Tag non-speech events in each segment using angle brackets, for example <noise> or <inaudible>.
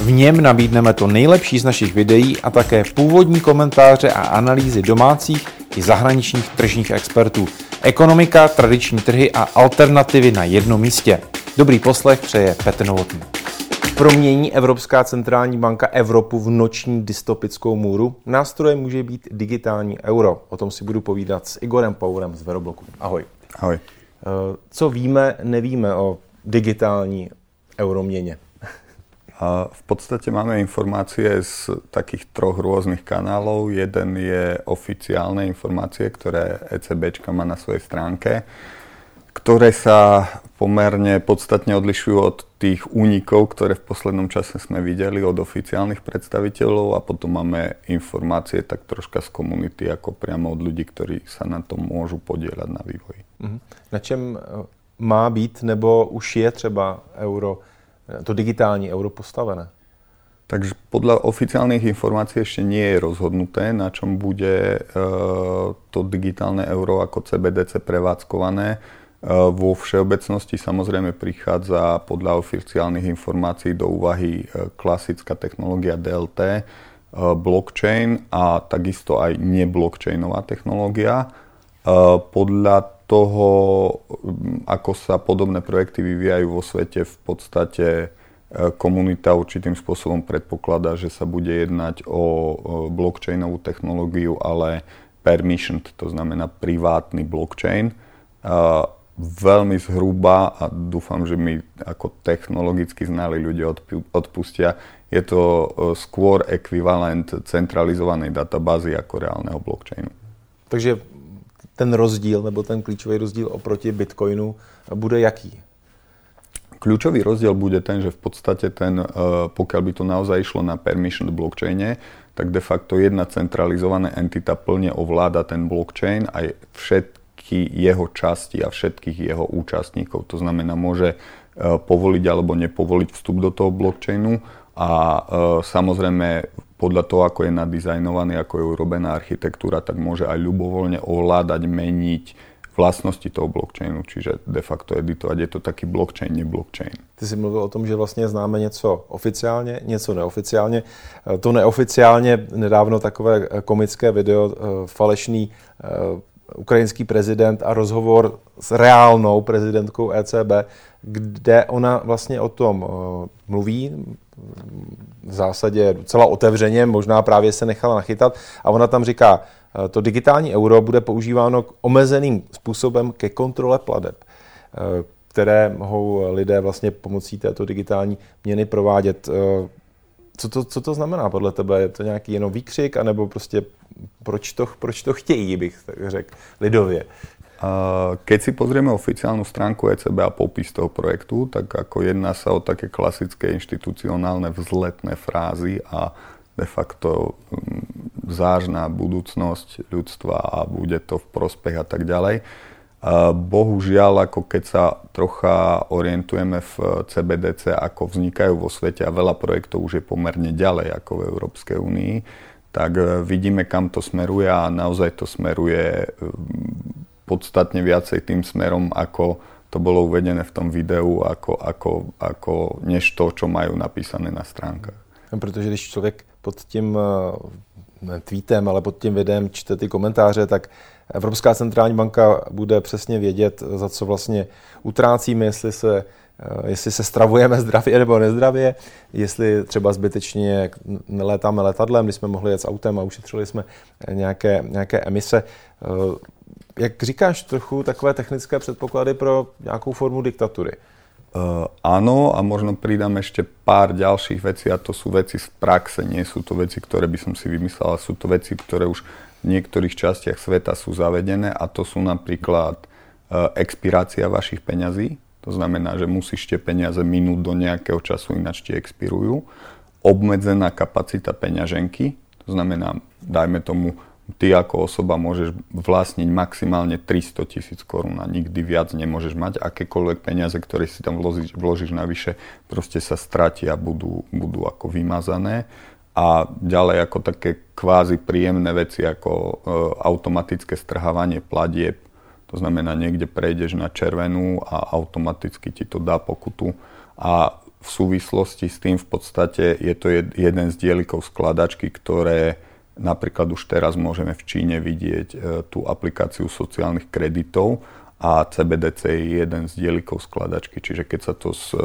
V něm nabídneme to nejlepší z našich videí a také původní komentáře a analýzy domácích i zahraničních tržních expertů. Ekonomika, tradiční trhy a alternativy na jednom místě. Dobrý poslech přeje Petr Novotný. Promění Evropská centrální banka Evropu v noční dystopickou můru? Nástrojem může být digitální euro. O tom si budu povídat s Igorem Powerem z Verobloku. Ahoj. Ahoj. Eh, co víme, nevíme o digitální euroměně? V podstate máme informácie z takých troch rôznych kanálov. Jeden je oficiálne informácie, ktoré ECB má na svojej stránke, ktoré sa pomerne podstatne odlišujú od tých únikov, ktoré v poslednom čase sme videli od oficiálnych predstaviteľov a potom máme informácie tak troška z komunity, ako priamo od ľudí, ktorí sa na tom môžu podielať na vývoji. Mhm. Na čem eh, má být nebo už je třeba euro to digitální euro postavené? Takže podľa oficiálnych informácií ešte nie je rozhodnuté, na čom bude e, to digitálne euro ako CBDC prevádzkované. E, vo všeobecnosti samozrejme prichádza podľa oficiálnych informácií do úvahy e, klasická technológia DLT, blockchain a takisto aj neblockchainová technológia. Podľa toho, ako sa podobné projekty vyvíjajú vo svete, v podstate e, komunita určitým spôsobom predpokladá, že sa bude jednať o blockchainovú technológiu, ale permissioned, to znamená privátny blockchain. Veľmi zhruba, a dúfam, že mi ako technologicky znali ľudia odpustia, je to e, skôr ekvivalent centralizovanej databázy ako reálneho blockchainu. Takže ten rozdíl nebo ten klíčový rozdíl oproti Bitcoinu bude jaký? Kľúčový rozdiel bude ten, že v podstate ten, eh, pokiaľ by to naozaj išlo na permission blockchaine, tak de facto jedna centralizovaná entita plne ovláda ten blockchain aj všetky jeho časti a všetkých jeho účastníkov. To znamená, môže eh, povoliť alebo nepovoliť vstup do toho blockchainu a e, samozrejme podľa toho, ako je nadizajnovaný, ako je urobená architektúra, tak môže aj ľubovoľne ovládať, meniť vlastnosti toho blockchainu, čiže de facto editovať. Je to taký blockchain, neblockchain. Ty jsi mluvil o tom, že vlastně známe něco oficiálně, něco neoficiálně. To neoficiálně, nedávno takové komické video, e, falešný e, ukrajinský prezident a rozhovor s reálnou prezidentkou ECB, kde ona vlastně o tom mluví, v zásadě docela otevřeně, možná právě se nechala nachytat a ona tam říká, eh, to digitální euro bude používáno omezeným způsobem ke kontrole pladeb, eh, které mohou lidé vlastně pomocí této digitální měny provádět. Eh, co to, co to znamená podle tebe? Je to nějaký jenom výkřik, anebo prostě proč to, proč to chtějí, bych tak řekl lidově? Keď si pozrieme oficiálnu stránku ECB a popis toho projektu, tak ako jedná sa o také klasické inštitucionálne vzletné frázy a de facto mm, zážná budúcnosť ľudstva a bude to v prospech a tak ďalej. Bohužiaľ, ako keď sa trocha orientujeme v CBDC, ako vznikajú vo svete a veľa projektov už je pomerne ďalej ako v Európskej únii, tak e, vidíme, kam to smeruje a naozaj to smeruje podstatne viacej tým smerom, ako to bolo uvedené v tom videu, ako, ako, ako než to, čo majú napísané na stránkách. Protože když člověk pod tím eh, ne tweetem, ale pod tím videem čte ty komentáře, tak Evropská centrální banka bude přesně vědět, za co vlastně utrácíme, jestli se, eh, jestli se stravujeme <laughs> zdravě nebo nezdravě, jestli třeba zbytečně nelétáme letadlem, když jsme mohli jet s autem a ušetřili jsme nějaké, nějaké emise. Jak říkáš, trochu takové technické předpoklady pro nějakou formu diktatury. Uh, áno, a možno pridám ešte pár ďalších vecí a to sú veci z praxe, nie sú to veci, ktoré by som si vymyslel, sú to veci, ktoré už v niektorých častiach sveta sú zavedené a to sú napríklad uh, expirácia vašich peňazí, to znamená, že musíš tie peniaze minúť do nejakého času, ináč ti expirujú, obmedzená kapacita peňaženky, To znamená, dajme tomu, ty ako osoba môžeš vlastniť maximálne 300 tisíc korún a nikdy viac nemôžeš mať. Akékoľvek peniaze, ktoré si tam vložíš, vložíš navyše, proste sa stratia, budú, budú ako vymazané. A ďalej ako také kvázi príjemné veci ako e, automatické strhávanie platieb, to znamená niekde prejdeš na červenú a automaticky ti to dá pokutu. A v súvislosti s tým v podstate je to jeden z dielikov skladačky, ktoré napríklad už teraz môžeme v Číne vidieť e, tú aplikáciu sociálnych kreditov a CBDC je jeden z dielikov skladačky, čiže keď sa to s, e,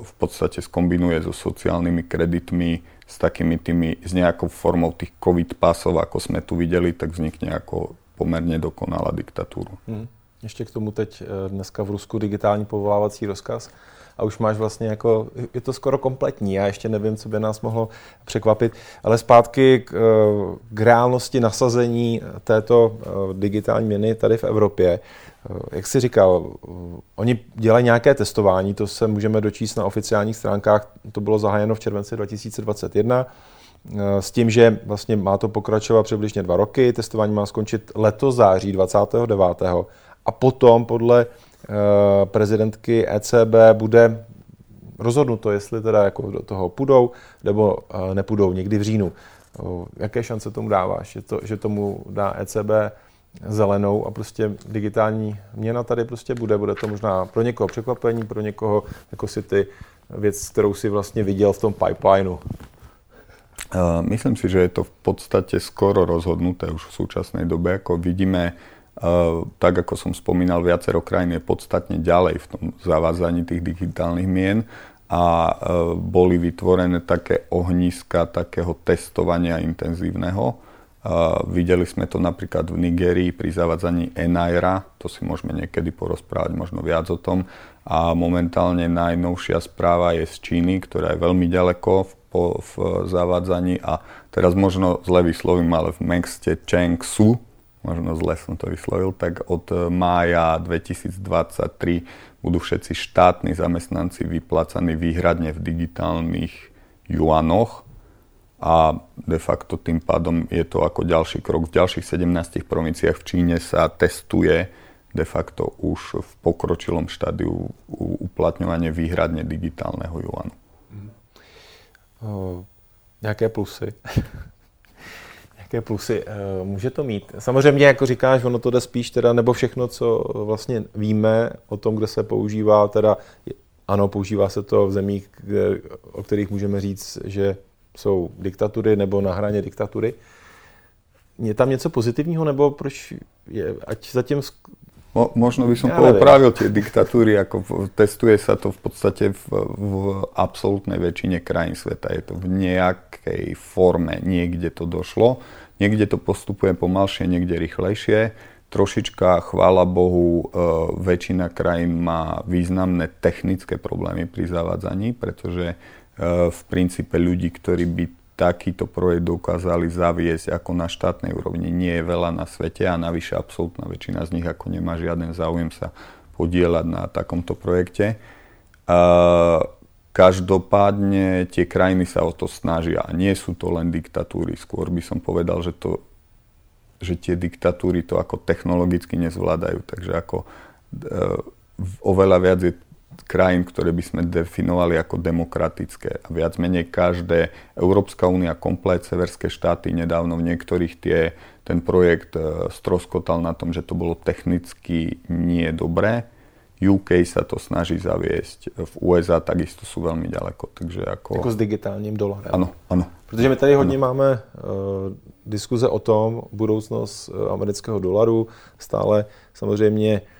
v podstate skombinuje so sociálnymi kreditmi, s takými tými, s nejakou formou tých covid pasov, ako sme tu videli, tak vznikne ako pomerne dokonalá diktatúra. Hmm. Ještě k tomu teď eh, dneska v Rusku digitální povolávací rozkaz a už máš vlastně jako, je to skoro kompletní, já ještě nevím, co by nás mohlo překvapit, ale zpátky k, eh, k reálnosti nasazení této eh, digitální měny tady v Evropě. Jak jsi říkal, oni dělají nějaké testování, to se můžeme dočíst na oficiálních stránkách, to bylo zahájeno v červenci 2021, s tím, že vlastně má to pokračovat přibližně dva roky, testování má skončit letos září 29. a potom podle prezidentky ECB bude rozhodnuto, jestli teda jako do toho půjdou nebo nepůjdou někdy v říjnu. Jaké šance tomu dáváš, že, to, že tomu dá ECB zelenou a prostě digitální měna tady prostě bude. Bude to možná pro někoho překvapení, pro někoho jako si ty věc, kterou si vlastně viděl v tom pipelineu. Myslím si, že je to v podstate skoro rozhodnuté už v súčasnej dobe. Ako vidíme, tak ako som spomínal, viacero krajín je podstatne ďalej v tom zavádzaní tých digitálnych mien a boli vytvorené také ohniska takého testovania intenzívneho Uh, videli sme to napríklad v Nigerii pri zavadzaní Enaira, to si môžeme niekedy porozprávať možno viac o tom. A momentálne najnovšia správa je z Číny, ktorá je veľmi ďaleko v, v zavádzaní a teraz možno zle vyslovím, ale v meste Chengsu, možno zle som to vyslovil, tak od mája 2023 budú všetci štátni zamestnanci vyplácaní výhradne v digitálnych juanoch a de facto tým pádom je to ako ďalší krok. V ďalších 17 provinciách v Číne sa testuje de facto už v pokročilom štádiu uplatňovanie výhradne digitálneho juanu. Mm. O, nějaké plusy? <laughs> Jaké plusy uh, může to mít? Samozřejmě, jako říkáš, ono to jde spíš teda, nebo všechno, co vlastně víme o tom, kde se používá, teda ano, používá se to v zemích, kde, o kterých můžeme říct, že jsou diktatury nebo na hraně diktatury. Je tam něco pozitivního, nebo proč je, ať zatím Mo, možno by som ja poupravil tie diktatúry, ako v, testuje sa to v podstate v, v absolútnej väčšine krajín sveta. Je to v nejakej forme, niekde to došlo, niekde to postupuje pomalšie, niekde rýchlejšie. Trošička, chvála Bohu, e, väčšina krajín má významné technické problémy pri zavádzaní, pretože Eh, v princípe ľudí, ktorí by takýto projekt dokázali zaviesť ako na štátnej úrovni. Nie je veľa na svete a navyše absolútna väčšina z nich ako nemá žiaden záujem sa podielať na takomto projekte. Uh, každopádne tie krajiny sa o to snažia a nie sú to len diktatúry. Skôr by som povedal, že, to, že tie diktatúry to ako technologicky nezvládajú. Takže ako uh, oveľa viac je krajín, ktoré by sme definovali ako demokratické. A viac menej každé, Európska únia, komplet, severské štáty, nedávno v niektorých tie, ten projekt e, stroskotal na tom, že to bolo technicky nie dobré. UK sa to snaží zaviesť, v USA takisto sú veľmi ďaleko. Takže ako... Jako s digitálním dolarem. Ano, ano. Protože my tady hodně ano. máme uh, diskuze o tom, budoucnost amerického dolaru, stále samozřejmě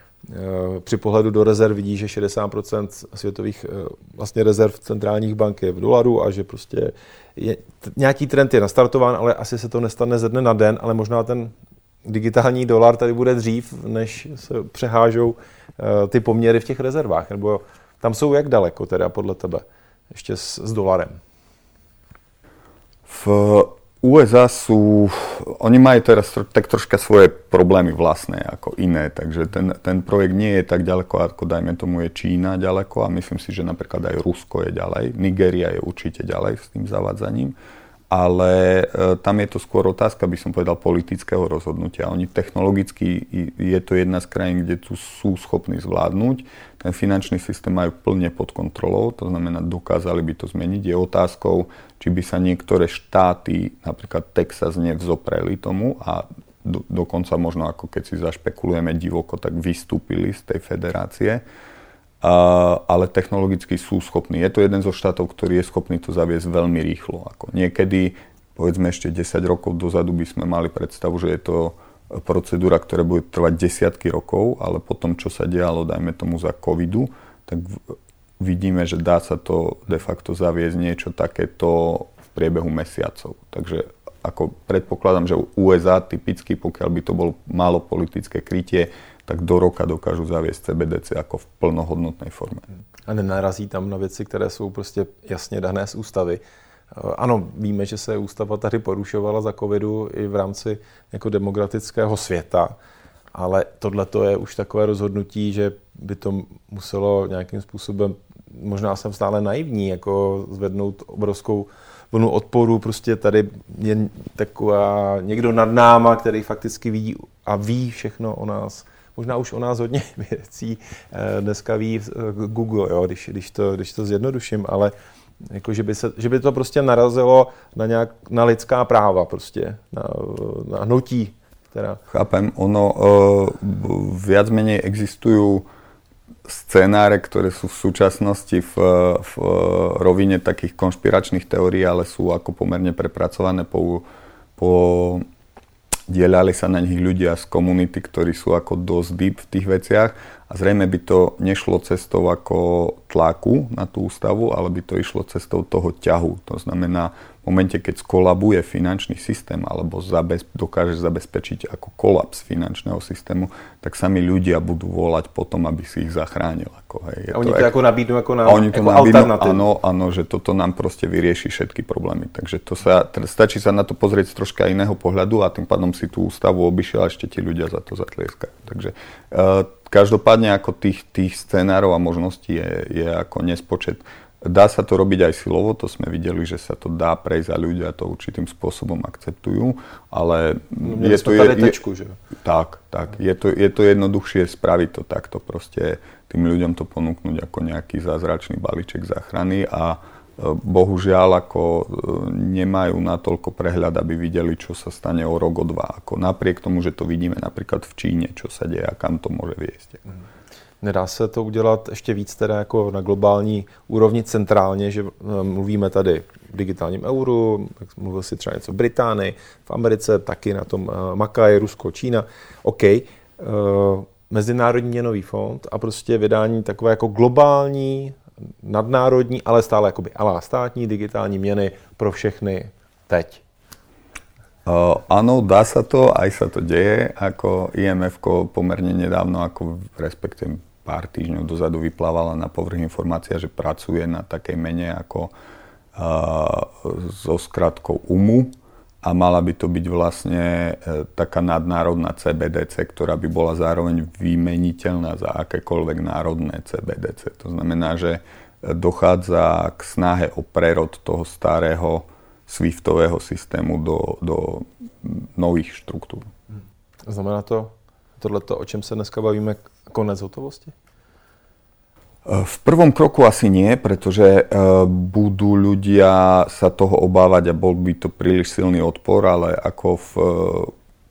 při pohledu do rezerv vidí, že 60% světových eh, vlastně rezerv centrálních bank je v dolaru a že prostě je, nějaký trend je nastartován, ale asi se to nestane ze dne na den, ale možná ten digitální dolar tady bude dřív, než se přehážou eh, ty poměry v těch rezervách. Nebo tam jsou jak daleko teda podle tebe ještě s, s dolarem? V USA sú, oni majú teraz tak troška svoje problémy vlastné ako iné, takže ten, ten projekt nie je tak ďaleko, ako dajme tomu je Čína ďaleko a myslím si, že napríklad aj Rusko je ďalej, Nigéria je určite ďalej s tým zavádzaním. Ale e, tam je to skôr otázka, by som povedal, politického rozhodnutia. Oni technologicky, je to jedna z krajín, kde tu sú schopní zvládnuť. Ten finančný systém majú plne pod kontrolou, to znamená, dokázali by to zmeniť. Je otázkou, či by sa niektoré štáty, napríklad Texas, nevzopreli tomu a do, dokonca možno ako keď si zašpekulujeme divoko, tak vystúpili z tej federácie ale technologicky sú schopní. Je to jeden zo štátov, ktorý je schopný to zaviesť veľmi rýchlo. Ako niekedy, povedzme ešte 10 rokov dozadu by sme mali predstavu, že je to procedúra, ktorá bude trvať desiatky rokov, ale potom, čo sa dialo, dajme tomu za covidu, tak vidíme, že dá sa to de facto zaviesť niečo takéto v priebehu mesiacov. Takže ako predpokladám, že USA typicky, pokiaľ by to bolo málo politické krytie, tak do roka dokážu zaviesť CBDC ako v plnohodnotnej forme. A nenarazí tam na věci, které jsou prostě jasně dané z ústavy. Eh, ano, víme, že se ústava tady porušovala za covidu i v rámci jako demokratického světa, ale tohle je už takové rozhodnutí, že by to muselo nějakým způsobem, možná jsem stále naivní, jako zvednout obrovskou vlnu odporu, prostě tady je taková někdo nad náma, který fakticky vidí a ví všechno o nás možná už o nás hodně <laughs> věcí eh, dneska ví eh, Google, jo, když, když, to, když to zjednoduším, ale jako, že, by se, že by to prostě narazilo na, nějak, na lidská práva, prostě, na, na hnutí. Teda. Chápem, ono uh, viac menej existujú scenáre, ktoré sú v súčasnosti v, v rovine takých konšpiračných teórií, ale sú ako pomerne prepracované po, po dielali sa na nich ľudia z komunity, ktorí sú ako dosť deep v tých veciach a zrejme by to nešlo cestou ako tlaku na tú ústavu, ale by to išlo cestou toho ťahu. To znamená, momente, keď skolabuje finančný systém alebo zabez, dokáže zabezpečiť ako kolaps finančného systému, tak sami ľudia budú volať potom, aby si ich zachránil. Ako, hej. Je a oni to, to ako nabídnu ako, na, oni to ako nabídnu, áno, áno, že toto nám proste vyrieši všetky problémy. Takže to sa, stačí sa na to pozrieť z troška iného pohľadu a tým pádom si tú ústavu obyšiel a ešte ti ľudia za to zatlieskajú. Takže uh, každopádne ako tých, tých scenárov a možností je, je ako nespočet. Dá sa to robiť aj silovo, to sme videli, že sa to dá prejsť a ľudia to určitým spôsobom akceptujú, ale no, je to... Je, tečku, že? Tak, tak. Je to, je to jednoduchšie spraviť to takto proste, tým ľuďom to ponúknuť ako nejaký zázračný balíček záchrany a e, bohužiaľ ako e, nemajú natoľko prehľad, aby videli, čo sa stane o rok, o dva. Ako napriek tomu, že to vidíme napríklad v Číne, čo sa deje a kam to môže viesť. Mm. Nedá se to udělat ještě víc teda jako na globální úrovni centrálně, že eh, mluvíme tady v digitálním euru, mluvil si třeba něco v Británii, v Americe taky na tom eh, makají Rusko, Čína. OK, eh, Mezinárodní měnový fond a prostě vydání takové jako globální, nadnárodní, ale stále jakoby alá státní digitální měny pro všechny teď. Uh, áno, dá sa to, aj sa to deje, ako IMF pomerne nedávno, ako respektíve pár týždňov dozadu vyplávala na povrch informácia, že pracuje na takej mene ako so skratkou UMU a mala by to byť vlastne uh, taká nadnárodná CBDC, ktorá by bola zároveň vymeniteľná za akékoľvek národné CBDC. To znamená, že dochádza k snahe o prerod toho starého SWIFtového systému do, do nových štruktúr. Znamená to, tohleto, o čem sa dneska bavíme, konec hotovosti? V prvom kroku asi nie, pretože e, budú ľudia sa toho obávať a bol by to príliš silný odpor, ale ako v e,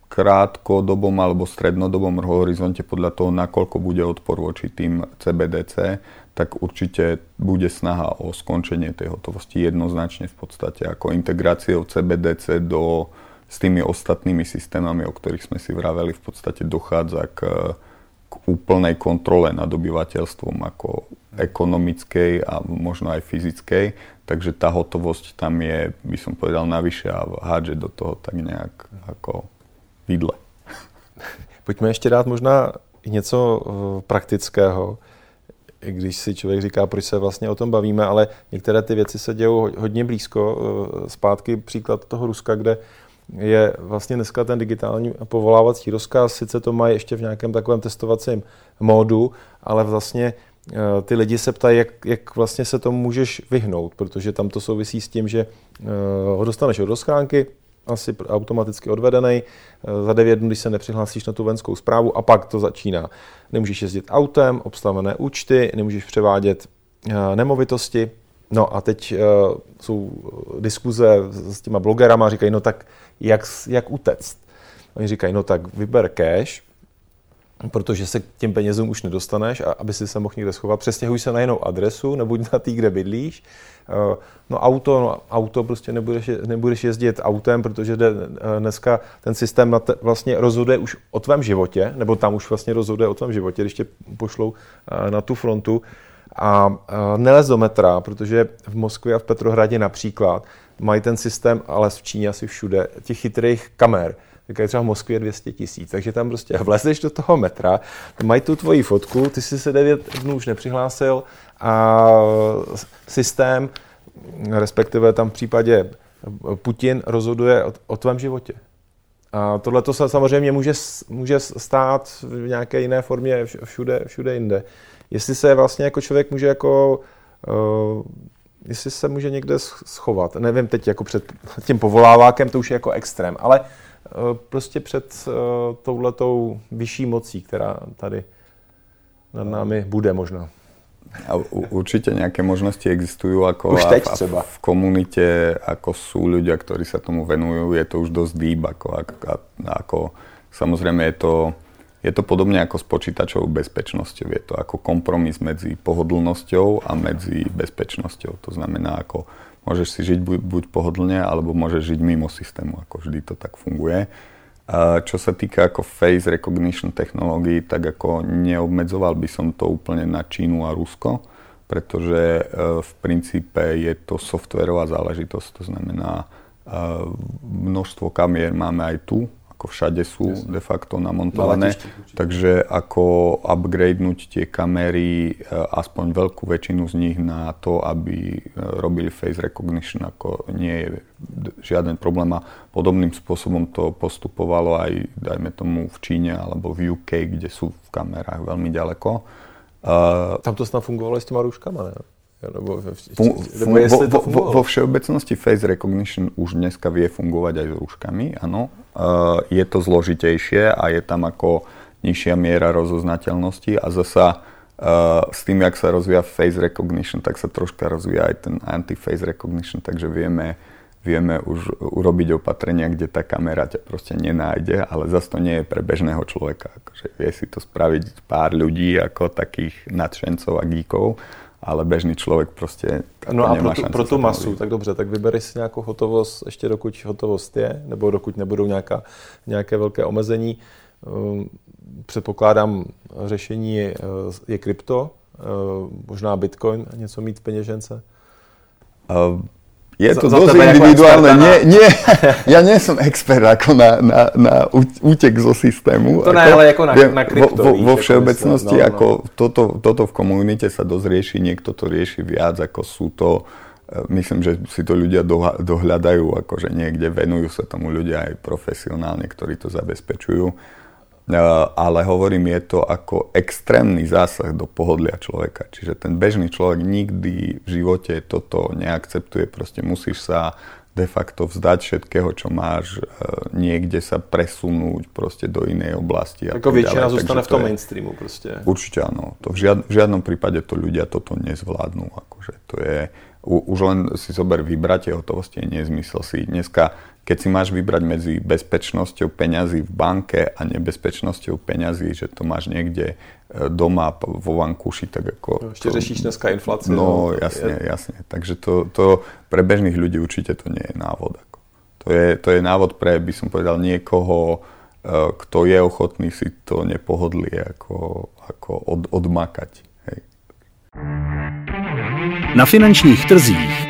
krátkodobom alebo strednodobom horizonte podľa toho, nakoľko bude odpor voči tým CBDC, tak určite bude snaha o skončenie tej hotovosti jednoznačne v podstate ako integráciou CBDC do, s tými ostatnými systémami, o ktorých sme si vraveli, v podstate dochádza k k úplnej kontrole nad obyvateľstvom ako ekonomickej a možno aj fyzickej. Takže tá hotovosť tam je, by som povedal, navyše a hádže do toho tak nejak ako vidle. <laughs> Pojďme ještě dát možná něco eh, praktického, když si člověk říká, proč se vlastně o tom bavíme, ale některé ty věci se dějou hodně blízko. Eh, zpátky příklad toho Ruska, kde je vlastně dneska ten digitální povolávací rozkaz, sice to má ještě v nějakém takovém testovacím módu, ale vlastně ty lidi se ptají, jak, jak vlastně se tomu můžeš vyhnout, protože tam to souvisí s tím, že ho dostaneš do schránky, asi automaticky odvedený za 9 dnů, když se nepřihlásíš na tu venskou zprávu a pak to začíná. Nemůžeš jezdit autem, obstavené účty, nemůžeš převádět nemovitosti, No a teď uh, jsou diskuze s těma blogerama, říkají, no tak jak, jak utect? Oni říkají, no tak vyber cash, protože se k těm penězům už nedostaneš a aby si se mohl někde schovat, přestěhuj se na jinou adresu, nebuď na tý, kde bydlíš. Uh, no auto, no auto prostě nebudeš, nebudeš jezdit autem, protože dneska ten systém te, vlastně rozhoduje už o tvém životě, nebo tam už vlastně rozhoduje o tvém životě, když tě pošlou na tu frontu a nelez do metra, protože v Moskvě a v Petrohradě například mají ten systém, ale v Číně asi všude, těch chytrých kamer. Tak je třeba v Moskvě 200 tisíc, takže tam prostě <laughs> vlezeš do toho metra, mají tu tvoji fotku, ty jsi se 9 dnů už nepřihlásil a systém, respektive tam v případě Putin rozhoduje o, o tvém životě. A tohle to se samozřejmě může, může stát v nějaké jiné formě všude, všude jinde jestli se vlastně jako člověk může jako, uh, jestli se může někde schovat. Nevím teď jako před <laughs> tím povolávákem, to už je jako extrém, ale uh, prostě před uh, touhletou vyšší mocí, která tady nad námi bude možná. A určite nejaké možnosti existujú, ako už teď a, v, v komunite, ako sú ľudia, ktorí sa tomu venujú, je to už dosť deep, ako, ako, ako samozrejme je to je to podobne ako s počítačovou bezpečnosťou. Je to ako kompromis medzi pohodlnosťou a medzi bezpečnosťou. To znamená, ako môžeš si žiť buď, buď pohodlne, alebo môžeš žiť mimo systému. Ako vždy to tak funguje. A čo sa týka ako face recognition technológií, tak ako neobmedzoval by som to úplne na Čínu a Rusko, pretože e, v princípe je to softverová záležitosť. To znamená, e, množstvo kamier máme aj tu ako všade sú Jasne. de facto namontované. Takže ako upgradenúť tie kamery, e, aspoň veľkú väčšinu z nich na to, aby e, robili face recognition, ako nie je žiaden problém a podobným spôsobom to postupovalo aj, dajme tomu, v Číne alebo v UK, kde sú v kamerách veľmi ďaleko. Uh, Tam to snad fungovalo aj s těma rúškama, ne? Nebo, fun, fun, vo, vo, vo všeobecnosti face recognition už dneska vie fungovať aj s rúškami, áno. Uh, je to zložitejšie a je tam ako nižšia miera rozoznateľnosti a zasa uh, s tým, jak sa rozvíja face recognition, tak sa troška rozvíja aj ten anti-face recognition, takže vieme, vieme už urobiť opatrenia, kde tá kamera ťa proste nenájde, ale zase to nie je pre bežného človeka. Akože vie si to spraviť pár ľudí ako takých nadšencov a geekov, ale bežný člověk prostě No a pro tu, pro tu masu, tak dobře, tak vybereš si nějakou hotovost, ještě dokud hotovost je, nebo dokud nebudou nějaká, nějaké velké omezení. Ehm, předpokládám, řešení je, je krypto, ehm, možná bitcoin, něco mít v peněžence. Uh, je to dosť individuálne. Nie, nie, <laughs> ja nie som expert ako na, na, na útek zo systému. To ako, ne, ale ako na, viem, na krypto. Vo, vo všeobecnosti, no, no. ako toto, toto v komunite sa dosť rieši, niekto to rieši viac, ako sú to, e, myslím, že si to ľudia dohľadajú, akože niekde venujú sa tomu ľudia aj profesionálne, ktorí to zabezpečujú ale hovorím, je to ako extrémny zásah do pohodlia človeka. Čiže ten bežný človek nikdy v živote toto neakceptuje, proste musíš sa de facto vzdať všetkého, čo máš, e, niekde sa presunúť proste do inej oblasti. Ako väčšina zostane v tom mainstreamu proste. Určite áno. To v, žiad, v žiadnom prípade to ľudia toto nezvládnu. Akože to je, u, už len si zober vybratie hotovosti je nezmysel si dneska keď si máš vybrať medzi bezpečnosťou peňazí v banke a nebezpečnosťou peňazí, že to máš niekde e, doma vo vankúši, tak ako... No, ešte to, řešíš dneska infláciu. No, no jasne, jasne. Takže to, to pre bežných ľudí určite to nie je návod. Ako. To, je, to je návod pre, by som povedal, niekoho, e, kto je ochotný si to nepohodlie ako, ako od, odmakať. Hej. Na finančních trzích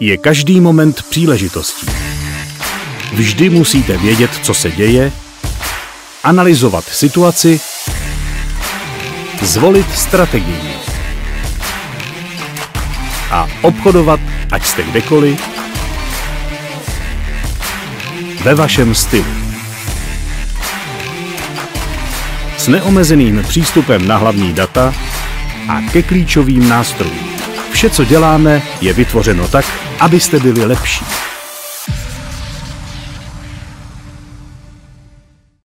je každý moment příležitostí. Vždy musíte vědět, co se děje, analyzovat situaci, zvolit strategii a obchodovat, ať jste kdekoliv, ve vašem stylu. S neomezeným přístupem na hlavní data a ke klíčovým nástrojům. Vše, co děláme, je vytvořeno tak, abyste byli lepší.